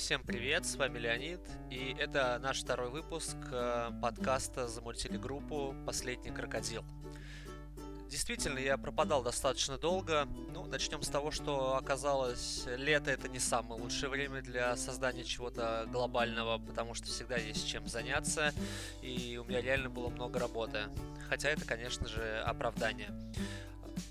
Всем привет, с вами Леонид, и это наш второй выпуск э, подкаста «Замультили группу. Последний крокодил». Действительно, я пропадал достаточно долго. Ну, начнем с того, что оказалось, лето это не самое лучшее время для создания чего-то глобального, потому что всегда есть чем заняться, и у меня реально было много работы. Хотя это, конечно же, оправдание.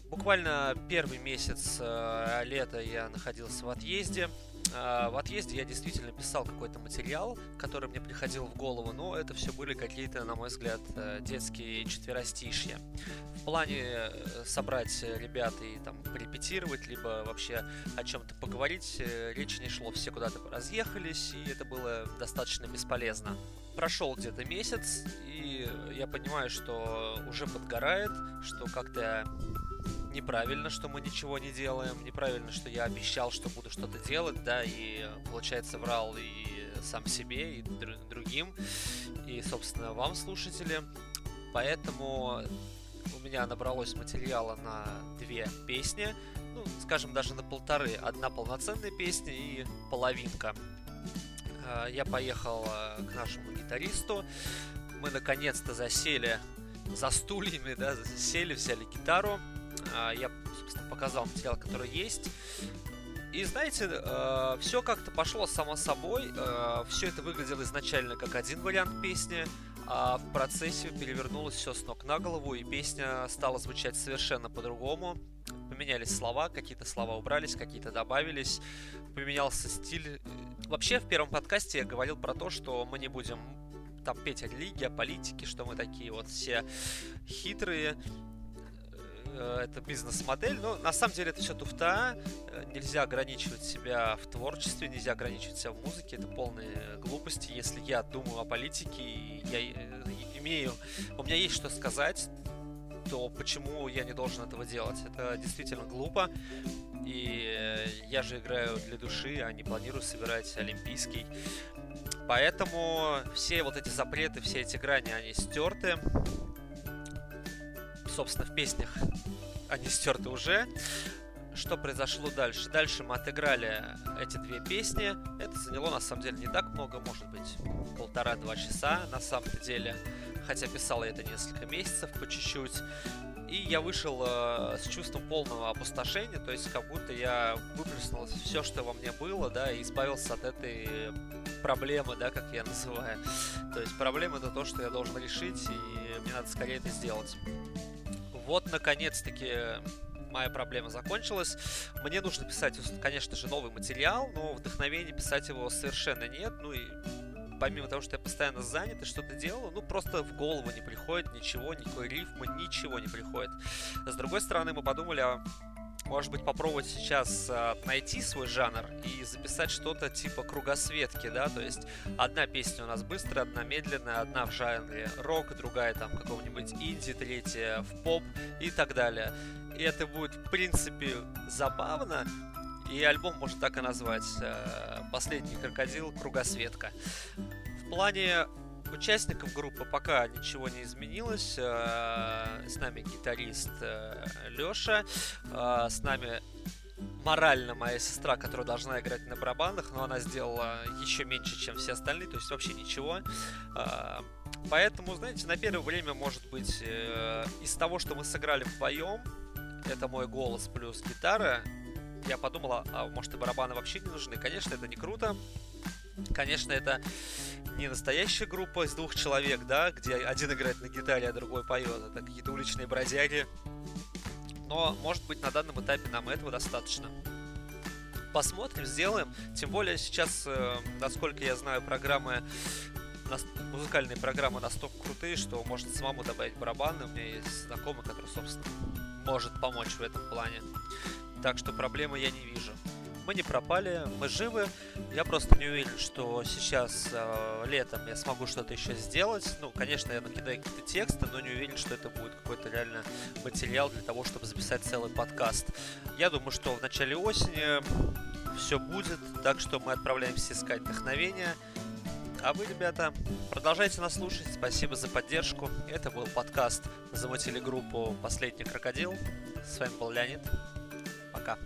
Буквально первый месяц э, лета я находился в отъезде, а, в отъезде я действительно писал какой-то материал, который мне приходил в голову, но это все были какие-то, на мой взгляд, э, детские четверостишья. В плане э, собрать ребят и там порепетировать, либо вообще о чем-то поговорить, э, речи не шло, все куда-то разъехались, и это было достаточно бесполезно. Прошел где-то месяц, и я понимаю, что уже подгорает, что как-то неправильно, что мы ничего не делаем, неправильно, что я обещал, что буду что-то делать, да, и, получается, врал и сам себе, и другим, и, собственно, вам, слушатели. Поэтому у меня набралось материала на две песни, ну, скажем, даже на полторы. Одна полноценная песня и половинка. А, я поехал а, к нашему гитаристу. Мы наконец-то засели за стульями, да, сели, взяли гитару, я, собственно, показал материал, который есть. И знаете, э, все как-то пошло само собой. Э, все это выглядело изначально как один вариант песни, а в процессе перевернулось все с ног на голову, и песня стала звучать совершенно по-другому. Поменялись слова, какие-то слова убрались, какие-то добавились, поменялся стиль. Вообще, в первом подкасте я говорил про то, что мы не будем там петь о религии, о политике, что мы такие вот все хитрые, это бизнес-модель, но на самом деле это все туфта, э, нельзя ограничивать себя в творчестве, нельзя ограничивать себя в музыке, это полные глупости, если я думаю о политике, я э, имею, у меня есть что сказать, то почему я не должен этого делать? Это действительно глупо, и я же играю для души, а не планирую собирать олимпийский. Поэтому все вот эти запреты, все эти грани, они стерты собственно, в песнях они стерты уже. Что произошло дальше? Дальше мы отыграли эти две песни. Это заняло, на самом деле, не так много, может быть, полтора-два часа, на самом деле. Хотя писал я это несколько месяцев, по чуть-чуть. И я вышел э, с чувством полного опустошения, то есть как будто я выплеснул все, что во мне было, да, и избавился от этой проблемы, да, как я называю. То есть проблема это то, что я должен решить, и мне надо скорее это сделать. Вот, наконец-таки, моя проблема закончилась. Мне нужно писать, конечно же, новый материал, но вдохновения писать его совершенно нет. Ну и помимо того, что я постоянно занят и что-то делаю, ну просто в голову не приходит ничего, никакой рифмы, ничего не приходит. С другой стороны, мы подумали, а может быть, попробовать сейчас э, найти свой жанр и записать что-то типа кругосветки, да, то есть одна песня у нас быстрая, одна медленная, одна в жанре рок, другая там какого-нибудь инди, третья в поп и так далее. И это будет, в принципе, забавно, и альбом можно так и назвать э, «Последний крокодил. Кругосветка». В плане участников группы пока ничего не изменилось. Э, с нами гитарист э, Лёша, э, с нами морально моя сестра, которая должна играть на барабанах, но она сделала еще меньше, чем все остальные, то есть вообще ничего. Поэтому, знаете, на первое время, может быть, из того, что мы сыграли вдвоем, это мой голос плюс гитара, я подумала, а может и барабаны вообще не нужны. Конечно, это не круто. Конечно, это не настоящая группа из двух человек, да, где один играет на гитаре, а другой поет. Это какие-то уличные бродяги. Но, может быть, на данном этапе нам этого достаточно. Посмотрим, сделаем. Тем более сейчас, э, насколько я знаю, программы музыкальные программы настолько крутые, что можно самому добавить барабаны. У меня есть знакомый, который, собственно, может помочь в этом плане. Так что проблемы я не вижу мы не пропали, мы живы. Я просто не уверен, что сейчас э, летом я смогу что-то еще сделать. Ну, конечно, я накидаю какие-то тексты, но не уверен, что это будет какой-то реально материал для того, чтобы записать целый подкаст. Я думаю, что в начале осени все будет, так что мы отправляемся искать вдохновение. А вы, ребята, продолжайте нас слушать. Спасибо за поддержку. Это был подкаст «Замутили группу «Последний крокодил». С вами был Леонид. Пока.